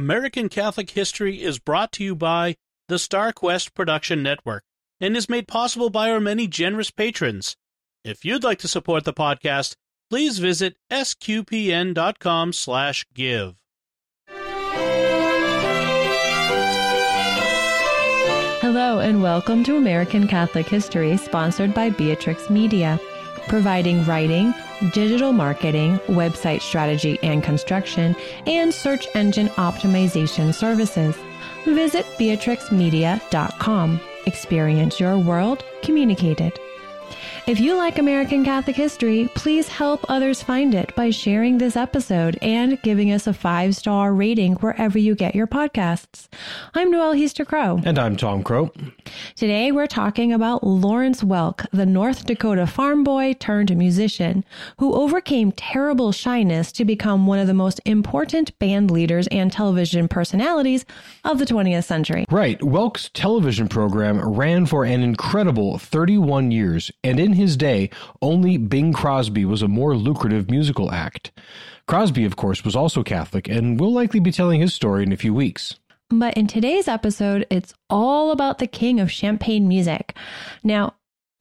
American Catholic History is brought to you by the StarQuest Production Network and is made possible by our many generous patrons. If you'd like to support the podcast, please visit sqpn.com/give. Hello and welcome to American Catholic History, sponsored by Beatrix Media, providing writing, digital marketing, website strategy and construction, and search engine optimization services. Visit beatrixmedia.com. Experience your world communicated. If you like American Catholic history, please help others find it by sharing this episode and giving us a five star rating wherever you get your podcasts. I'm Noelle Hiester Crowe. And I'm Tom Crowe. Today we're talking about Lawrence Welk, the North Dakota farm boy turned musician who overcame terrible shyness to become one of the most important band leaders and television personalities of the 20th century. Right. Welk's television program ran for an incredible 31 years, and in his day, only Bing Crosby was a more lucrative musical act. Crosby, of course, was also Catholic, and we'll likely be telling his story in a few weeks. But in today's episode, it's all about the king of champagne music. Now,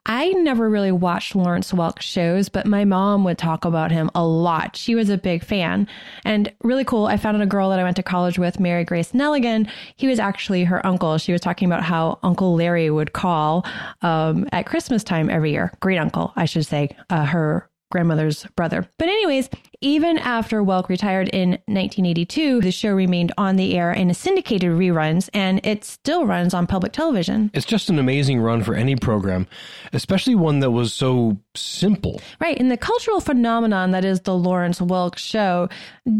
I never really watched Lawrence Welk shows, but my mom would talk about him a lot. She was a big fan. And really cool, I found out a girl that I went to college with, Mary Grace Nelligan. He was actually her uncle. She was talking about how Uncle Larry would call um, at Christmas time every year. Great uncle, I should say, uh, her grandmother's brother. But, anyways, even after Welk retired in 1982, the show remained on the air in syndicated reruns, and it still runs on public television. It's just an amazing run for any program, especially one that was so simple. Right. And the cultural phenomenon that is the Lawrence Welk show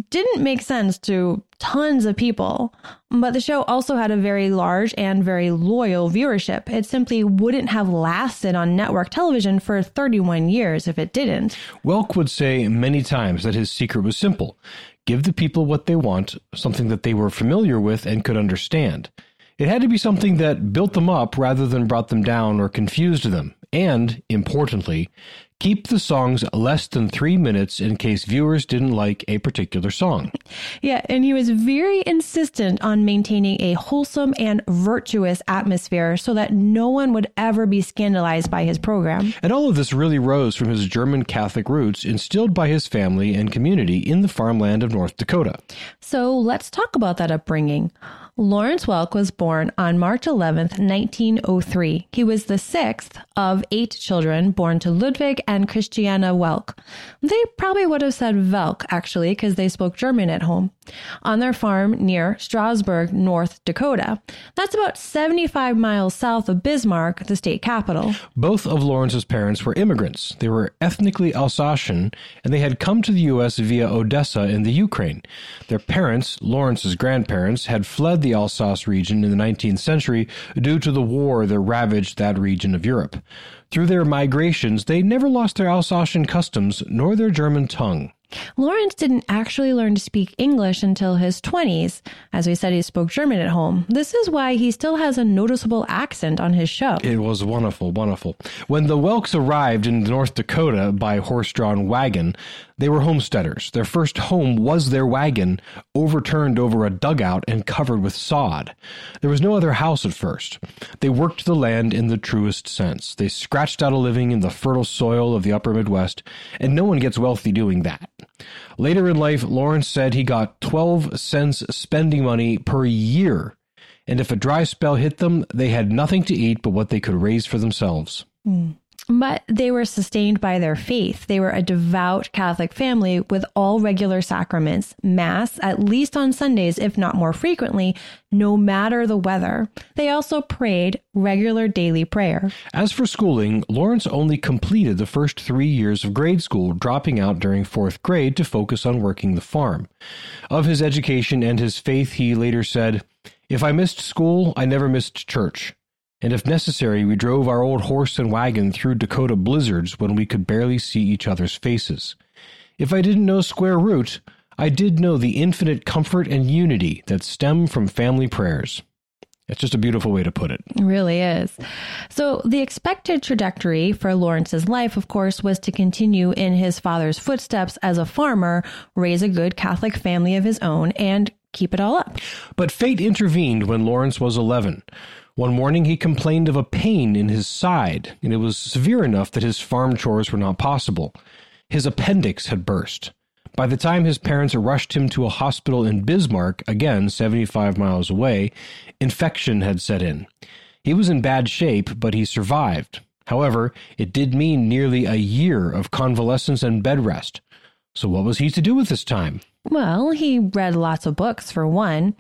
didn't make sense to tons of people. But the show also had a very large and very loyal viewership. It simply wouldn't have lasted on network television for 31 years if it didn't. Welk would say many times that his secret was simple give the people what they want, something that they were familiar with and could understand. It had to be something that built them up rather than brought them down or confused them. And, importantly, keep the songs less than three minutes in case viewers didn't like a particular song. Yeah, and he was very insistent on maintaining a wholesome and virtuous atmosphere so that no one would ever be scandalized by his program. And all of this really rose from his German Catholic roots instilled by his family and community in the farmland of North Dakota. So let's talk about that upbringing. Lawrence Welk was born on March 11, 1903. He was the sixth of eight children born to Ludwig and Christiana Welk. They probably would have said Welk, actually, because they spoke German at home. On their farm near Strasburg, North Dakota. That's about 75 miles south of Bismarck, the state capital. Both of Lawrence's parents were immigrants. They were ethnically Alsatian, and they had come to the U.S. via Odessa in the Ukraine. Their parents, Lawrence's grandparents, had fled the the Alsace region in the 19th century due to the war that ravaged that region of Europe. Through their migrations, they never lost their Alsatian customs nor their German tongue. Lawrence didn't actually learn to speak English until his 20s. As we said, he spoke German at home. This is why he still has a noticeable accent on his show. It was wonderful, wonderful. When the Welks arrived in North Dakota by horse drawn wagon, they were homesteaders. Their first home was their wagon, overturned over a dugout and covered with sod. There was no other house at first. They worked the land in the truest sense. They scratched out a living in the fertile soil of the upper Midwest, and no one gets wealthy doing that. Later in life, Lawrence said he got 12 cents spending money per year, and if a dry spell hit them, they had nothing to eat but what they could raise for themselves. Mm. But they were sustained by their faith. They were a devout Catholic family with all regular sacraments, Mass at least on Sundays, if not more frequently, no matter the weather. They also prayed regular daily prayer. As for schooling, Lawrence only completed the first three years of grade school, dropping out during fourth grade to focus on working the farm. Of his education and his faith, he later said, If I missed school, I never missed church and if necessary, we drove our old horse and wagon through Dakota blizzards when we could barely see each other's faces. If I didn't know square root, I did know the infinite comfort and unity that stem from family prayers. It's just a beautiful way to put it. It really is. So, the expected trajectory for Lawrence's life, of course, was to continue in his father's footsteps as a farmer, raise a good Catholic family of his own, and keep it all up. But fate intervened when Lawrence was 11. One morning he complained of a pain in his side, and it was severe enough that his farm chores were not possible. His appendix had burst. By the time his parents rushed him to a hospital in Bismarck, again 75 miles away, infection had set in. He was in bad shape, but he survived. However, it did mean nearly a year of convalescence and bed rest. So, what was he to do with his time? Well, he read lots of books for one,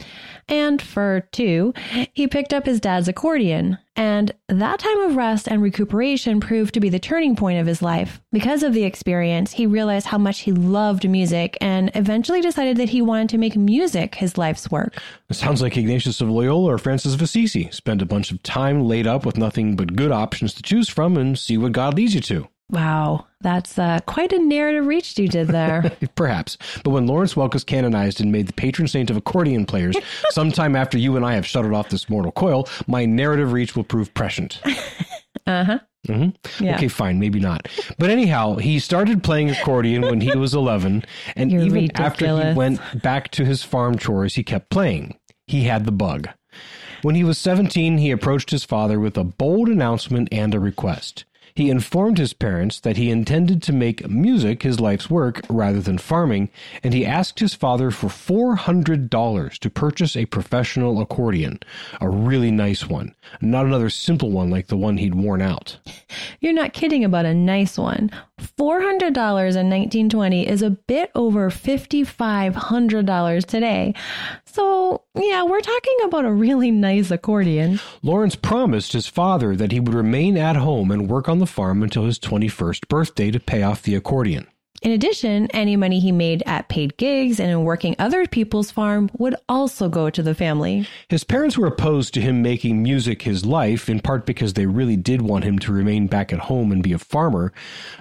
and for two, he picked up his dad's accordion. And that time of rest and recuperation proved to be the turning point of his life. Because of the experience, he realized how much he loved music and eventually decided that he wanted to make music his life's work. It sounds like Ignatius of Loyola or Francis of Assisi spent a bunch of time laid up with nothing but good options to choose from and see what God leads you to. Wow, that's uh, quite a narrative reach you did there. Perhaps. But when Lawrence Welk was canonized and made the patron saint of accordion players, sometime after you and I have shuttled off this mortal coil, my narrative reach will prove prescient. uh huh. Mm-hmm. Yeah. Okay, fine, maybe not. But anyhow, he started playing accordion when he was 11, and You're even ridiculous. after he went back to his farm chores, he kept playing. He had the bug. When he was 17, he approached his father with a bold announcement and a request. He informed his parents that he intended to make music his life's work rather than farming, and he asked his father for $400 to purchase a professional accordion, a really nice one, not another simple one like the one he'd worn out. You're not kidding about a nice one. $400 in 1920 is a bit over $5,500 today. So, yeah, we're talking about a really nice accordion. Lawrence promised his father that he would remain at home and work on the farm until his 21st birthday to pay off the accordion. In addition, any money he made at paid gigs and in working other people's farm would also go to the family. His parents were opposed to him making music his life, in part because they really did want him to remain back at home and be a farmer,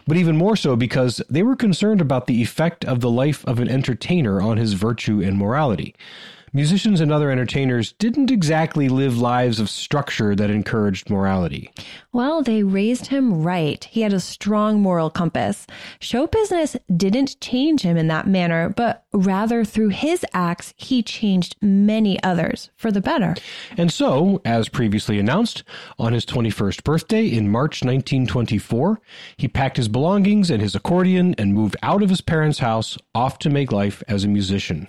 but even more so because they were concerned about the effect of the life of an entertainer on his virtue and morality. Musicians and other entertainers didn't exactly live lives of structure that encouraged morality. Well, they raised him right. He had a strong moral compass. Show business didn't change him in that manner, but rather through his acts, he changed many others for the better. And so, as previously announced, on his 21st birthday in March 1924, he packed his belongings and his accordion and moved out of his parents' house off to make life as a musician.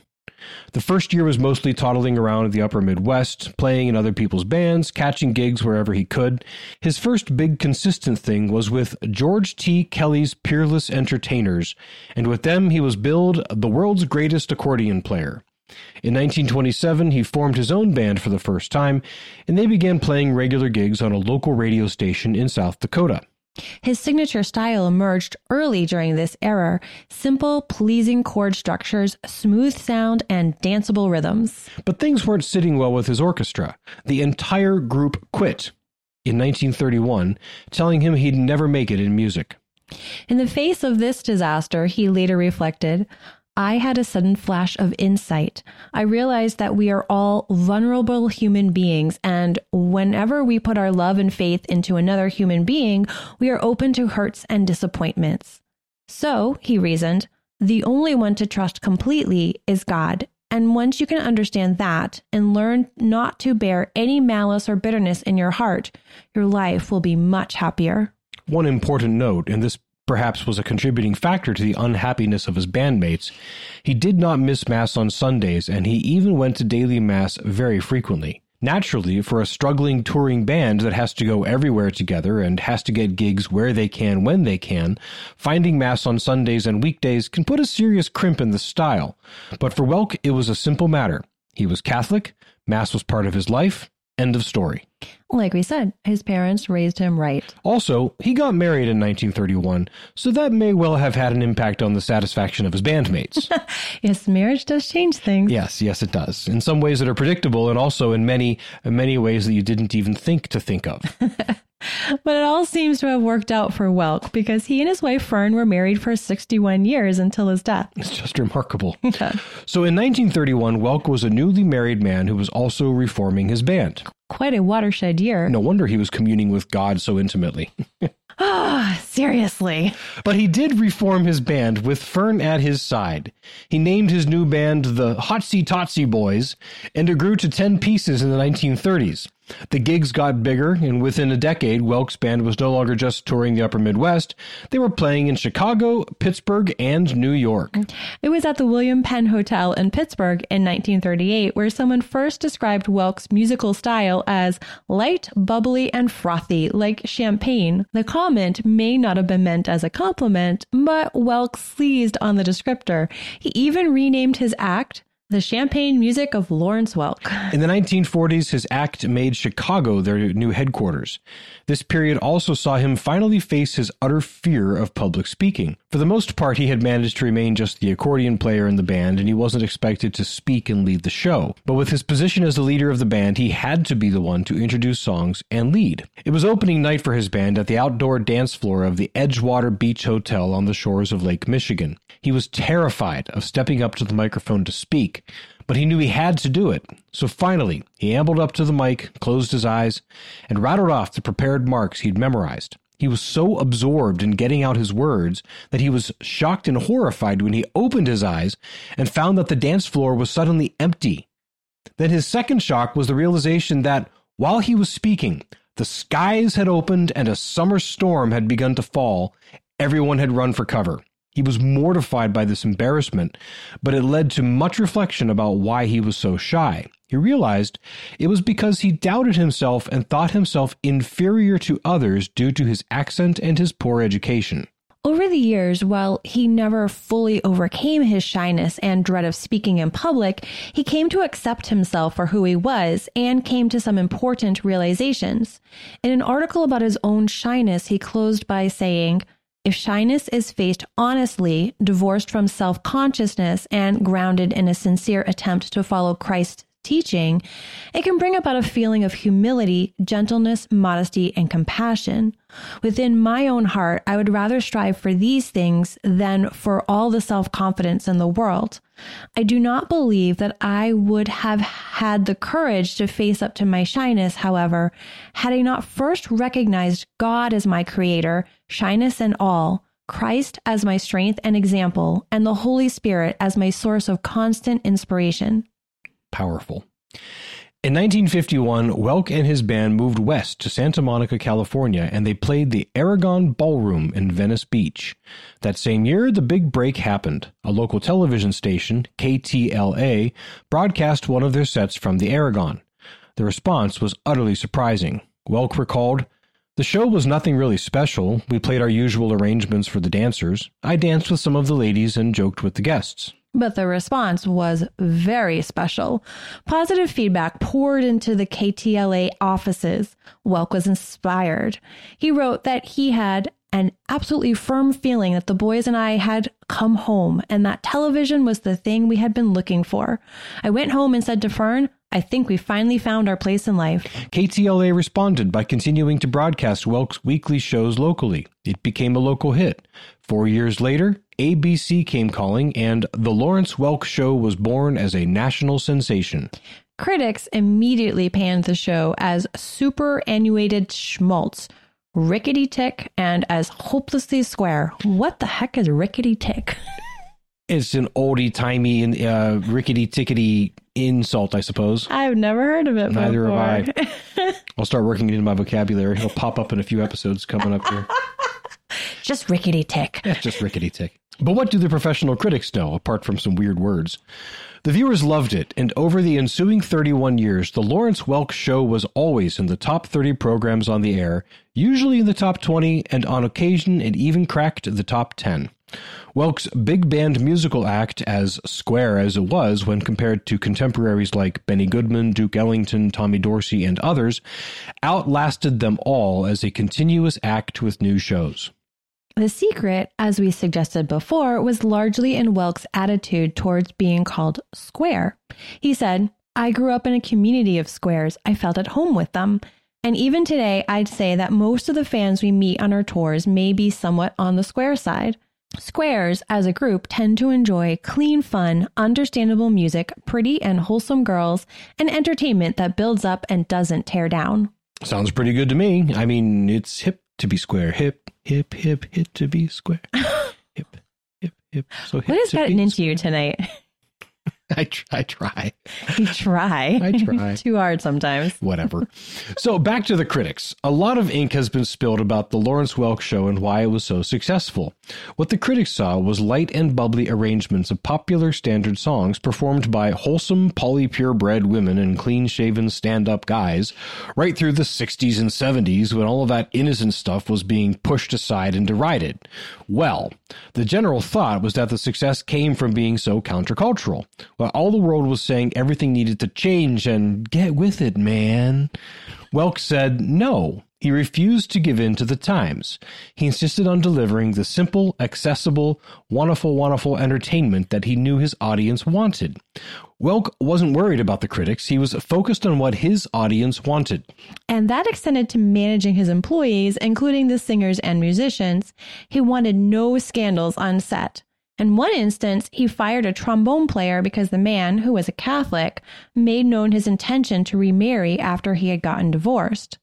The first year was mostly toddling around the upper Midwest, playing in other people's bands, catching gigs wherever he could. His first big consistent thing was with George T. Kelly's Peerless Entertainers, and with them he was billed the world's greatest accordion player. In 1927, he formed his own band for the first time, and they began playing regular gigs on a local radio station in South Dakota. His signature style emerged early during this era simple, pleasing chord structures, smooth sound, and danceable rhythms. But things weren't sitting well with his orchestra. The entire group quit in 1931, telling him he'd never make it in music. In the face of this disaster, he later reflected, I had a sudden flash of insight. I realized that we are all vulnerable human beings, and whenever we put our love and faith into another human being, we are open to hurts and disappointments. So, he reasoned, the only one to trust completely is God. And once you can understand that and learn not to bear any malice or bitterness in your heart, your life will be much happier. One important note, in this perhaps was a contributing factor to the unhappiness of his bandmates, he did not miss Mass on Sundays, and he even went to daily Mass very frequently. Naturally, for a struggling touring band that has to go everywhere together and has to get gigs where they can when they can, finding Mass on Sundays and weekdays can put a serious crimp in the style. But for Welk, it was a simple matter. He was Catholic, Mass was part of his life, end of story. Like we said, his parents raised him right. Also, he got married in 1931, so that may well have had an impact on the satisfaction of his bandmates. yes, marriage does change things. Yes, yes, it does. In some ways that are predictable, and also in many, in many ways that you didn't even think to think of. but it all seems to have worked out for Welk because he and his wife Fern were married for 61 years until his death. It's just remarkable. so in 1931, Welk was a newly married man who was also reforming his band. Quite a watershed No wonder he was communing with God so intimately. Ah, seriously. But he did reform his band with Fern at his side. He named his new band the Hotsy Totsy Boys, and it grew to 10 pieces in the 1930s. The gigs got bigger, and within a decade, Welk's band was no longer just touring the upper Midwest. They were playing in Chicago, Pittsburgh, and New York. It was at the William Penn Hotel in Pittsburgh in 1938 where someone first described Welk's musical style as light, bubbly, and frothy, like champagne. The comment may not have been meant as a compliment, but Welk seized on the descriptor. He even renamed his act the Champagne Music of Lawrence Welk. In the 1940s, his act made Chicago their new headquarters. This period also saw him finally face his utter fear of public speaking. For the most part, he had managed to remain just the accordion player in the band, and he wasn't expected to speak and lead the show. But with his position as the leader of the band, he had to be the one to introduce songs and lead. It was opening night for his band at the outdoor dance floor of the Edgewater Beach Hotel on the shores of Lake Michigan. He was terrified of stepping up to the microphone to speak, but he knew he had to do it. So finally, he ambled up to the mic, closed his eyes, and rattled off the prepared marks he'd memorized. He was so absorbed in getting out his words that he was shocked and horrified when he opened his eyes and found that the dance floor was suddenly empty. Then his second shock was the realization that while he was speaking, the skies had opened and a summer storm had begun to fall. Everyone had run for cover. He was mortified by this embarrassment, but it led to much reflection about why he was so shy. He realized it was because he doubted himself and thought himself inferior to others due to his accent and his poor education. Over the years, while he never fully overcame his shyness and dread of speaking in public, he came to accept himself for who he was and came to some important realizations. In an article about his own shyness, he closed by saying, if shyness is faced honestly, divorced from self consciousness, and grounded in a sincere attempt to follow Christ's teaching, it can bring about a feeling of humility, gentleness, modesty, and compassion. Within my own heart, I would rather strive for these things than for all the self confidence in the world. I do not believe that I would have had the courage to face up to my shyness, however, had I not first recognized God as my creator, shyness and all, Christ as my strength and example, and the Holy Spirit as my source of constant inspiration powerful. In 1951, Welk and his band moved west to Santa Monica, California, and they played the Aragon Ballroom in Venice Beach. That same year, the big break happened. A local television station, KTLA, broadcast one of their sets from the Aragon. The response was utterly surprising. Welk recalled, the show was nothing really special. We played our usual arrangements for the dancers. I danced with some of the ladies and joked with the guests. But the response was very special. Positive feedback poured into the KTLA offices. Welk was inspired. He wrote that he had an absolutely firm feeling that the boys and I had come home and that television was the thing we had been looking for. I went home and said to Fern, I think we finally found our place in life. KTLA responded by continuing to broadcast Welk's weekly shows locally. It became a local hit. Four years later, ABC came calling, and The Lawrence Welk Show was born as a national sensation. Critics immediately panned the show as superannuated schmaltz, rickety tick, and as hopelessly square. What the heck is rickety tick? It's an oldie timey, uh, rickety tickety insult, I suppose. I've never heard of it. Neither before. have I. I'll start working it into my vocabulary. It'll pop up in a few episodes coming up here. just rickety tick. Yeah, just rickety tick. But what do the professional critics know, apart from some weird words? The viewers loved it, and over the ensuing 31 years, the Lawrence Welk Show was always in the top 30 programs on the air, usually in the top 20, and on occasion it even cracked the top 10. Welk's big band musical act, as square as it was when compared to contemporaries like Benny Goodman, Duke Ellington, Tommy Dorsey, and others, outlasted them all as a continuous act with new shows. The secret, as we suggested before, was largely in Welk's attitude towards being called square. He said, I grew up in a community of squares. I felt at home with them. And even today, I'd say that most of the fans we meet on our tours may be somewhat on the square side. Squares, as a group, tend to enjoy clean, fun, understandable music, pretty and wholesome girls, and entertainment that builds up and doesn't tear down. Sounds pretty good to me. I mean, it's hip to be square. Hip, hip, hip, hip to be square. hip, hip, hip. So hip What has gotten into you tonight? I try, I try. You try. I try. Too hard sometimes. Whatever. so back to the critics. A lot of ink has been spilled about the Lawrence Welk show and why it was so successful. What the critics saw was light and bubbly arrangements of popular standard songs performed by wholesome, polypurebred women and clean-shaven stand-up guys, right through the 60s and 70s when all of that innocent stuff was being pushed aside and derided. Well, the general thought was that the success came from being so countercultural. While all the world was saying everything needed to change and get with it, man. Welk said no. He refused to give in to the times. He insisted on delivering the simple, accessible, wonderful, wonderful entertainment that he knew his audience wanted. Welk wasn't worried about the critics. He was focused on what his audience wanted. And that extended to managing his employees, including the singers and musicians. He wanted no scandals on set. In one instance, he fired a trombone player because the man, who was a Catholic, made known his intention to remarry after he had gotten divorced.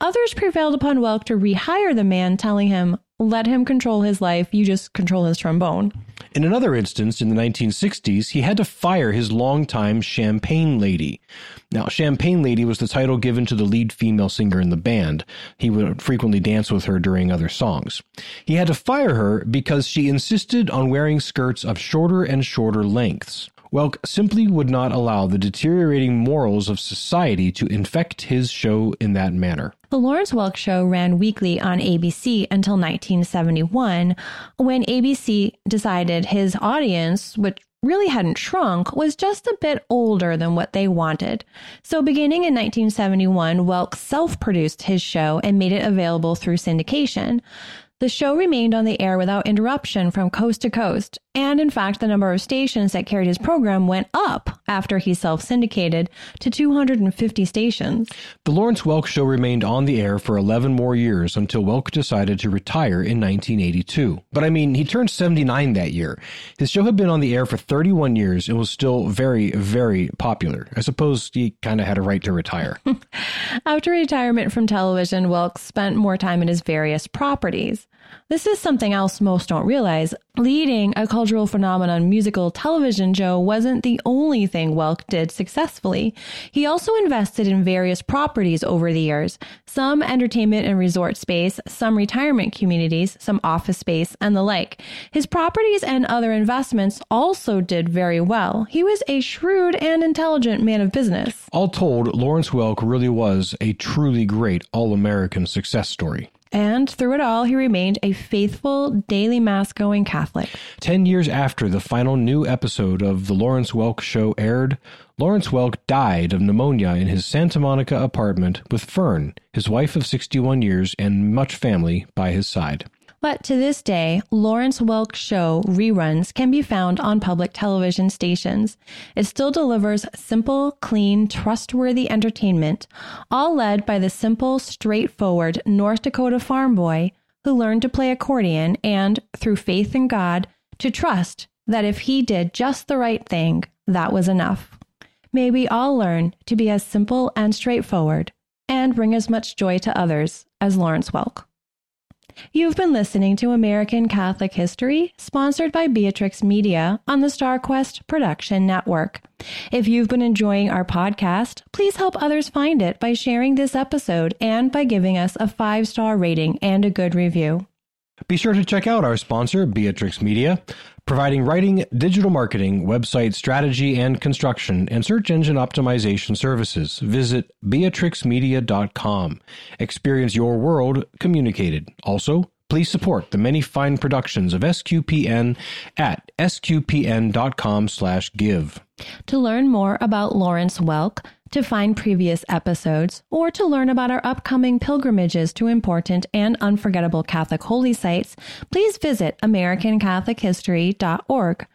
Others prevailed upon Welk to rehire the man, telling him, let him control his life, you just control his trombone. In another instance, in the 1960s, he had to fire his longtime Champagne Lady. Now, Champagne Lady was the title given to the lead female singer in the band. He would frequently dance with her during other songs. He had to fire her because she insisted on wearing skirts of shorter and shorter lengths. Welk simply would not allow the deteriorating morals of society to infect his show in that manner. The Lawrence Welk Show ran weekly on ABC until 1971, when ABC decided his audience, which really hadn't shrunk, was just a bit older than what they wanted. So, beginning in 1971, Welk self produced his show and made it available through syndication. The show remained on the air without interruption from coast to coast, and in fact, the number of stations that carried his program went up after he self syndicated to 250 stations. The Lawrence Welk Show remained on the air for 11 more years until Welk decided to retire in 1982. But I mean, he turned 79 that year. His show had been on the air for 31 years and was still very, very popular. I suppose he kind of had a right to retire. After retirement from television, Welk spent more time in his various properties. This is something else most don't realize. Leading a cultural phenomenon musical television show wasn't the only thing Welk did successfully. He also invested in various properties over the years, some entertainment and resort space, some retirement communities, some office space, and the like. His properties and other investments also did very well. He was a shrewd and intelligent man of business. All told, Lawrence Welk really was a truly great all American success story. And through it all, he remained a faithful, daily Mass going Catholic. Ten years after the final new episode of The Lawrence Welk Show aired, Lawrence Welk died of pneumonia in his Santa Monica apartment with Fern, his wife of 61 years, and much family by his side. But to this day, Lawrence Welk Show reruns can be found on public television stations. It still delivers simple, clean, trustworthy entertainment, all led by the simple, straightforward North Dakota farm boy who learned to play accordion and, through faith in God, to trust that if he did just the right thing, that was enough. May we all learn to be as simple and straightforward and bring as much joy to others as Lawrence Welk. You've been listening to American Catholic History, sponsored by Beatrix Media on the StarQuest Production Network. If you've been enjoying our podcast, please help others find it by sharing this episode and by giving us a five star rating and a good review. Be sure to check out our sponsor, Beatrix Media, providing writing, digital marketing, website strategy and construction, and search engine optimization services. Visit beatrixmedia.com. Experience your world communicated. Also, please support the many fine productions of SQPN at sqpn.com slash give. To learn more about Lawrence Welk, to find previous episodes, or to learn about our upcoming pilgrimages to important and unforgettable Catholic holy sites, please visit AmericanCatholicHistory.org.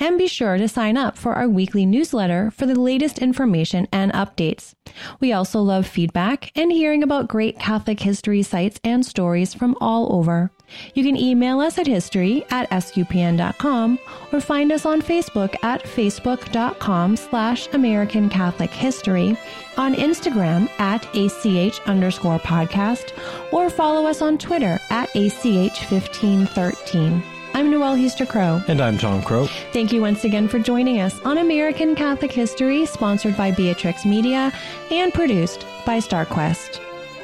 And be sure to sign up for our weekly newsletter for the latest information and updates. We also love feedback and hearing about great Catholic history sites and stories from all over. You can email us at history at sqpn.com or find us on Facebook at facebook.com slash American Catholic History, on Instagram at ACH underscore podcast, or follow us on Twitter at ACH1513. I'm Noelle Hiester Crowe. And I'm Tom Crowe. Thank you once again for joining us on American Catholic History, sponsored by Beatrix Media and produced by StarQuest.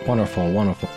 Wonderful, wonderful.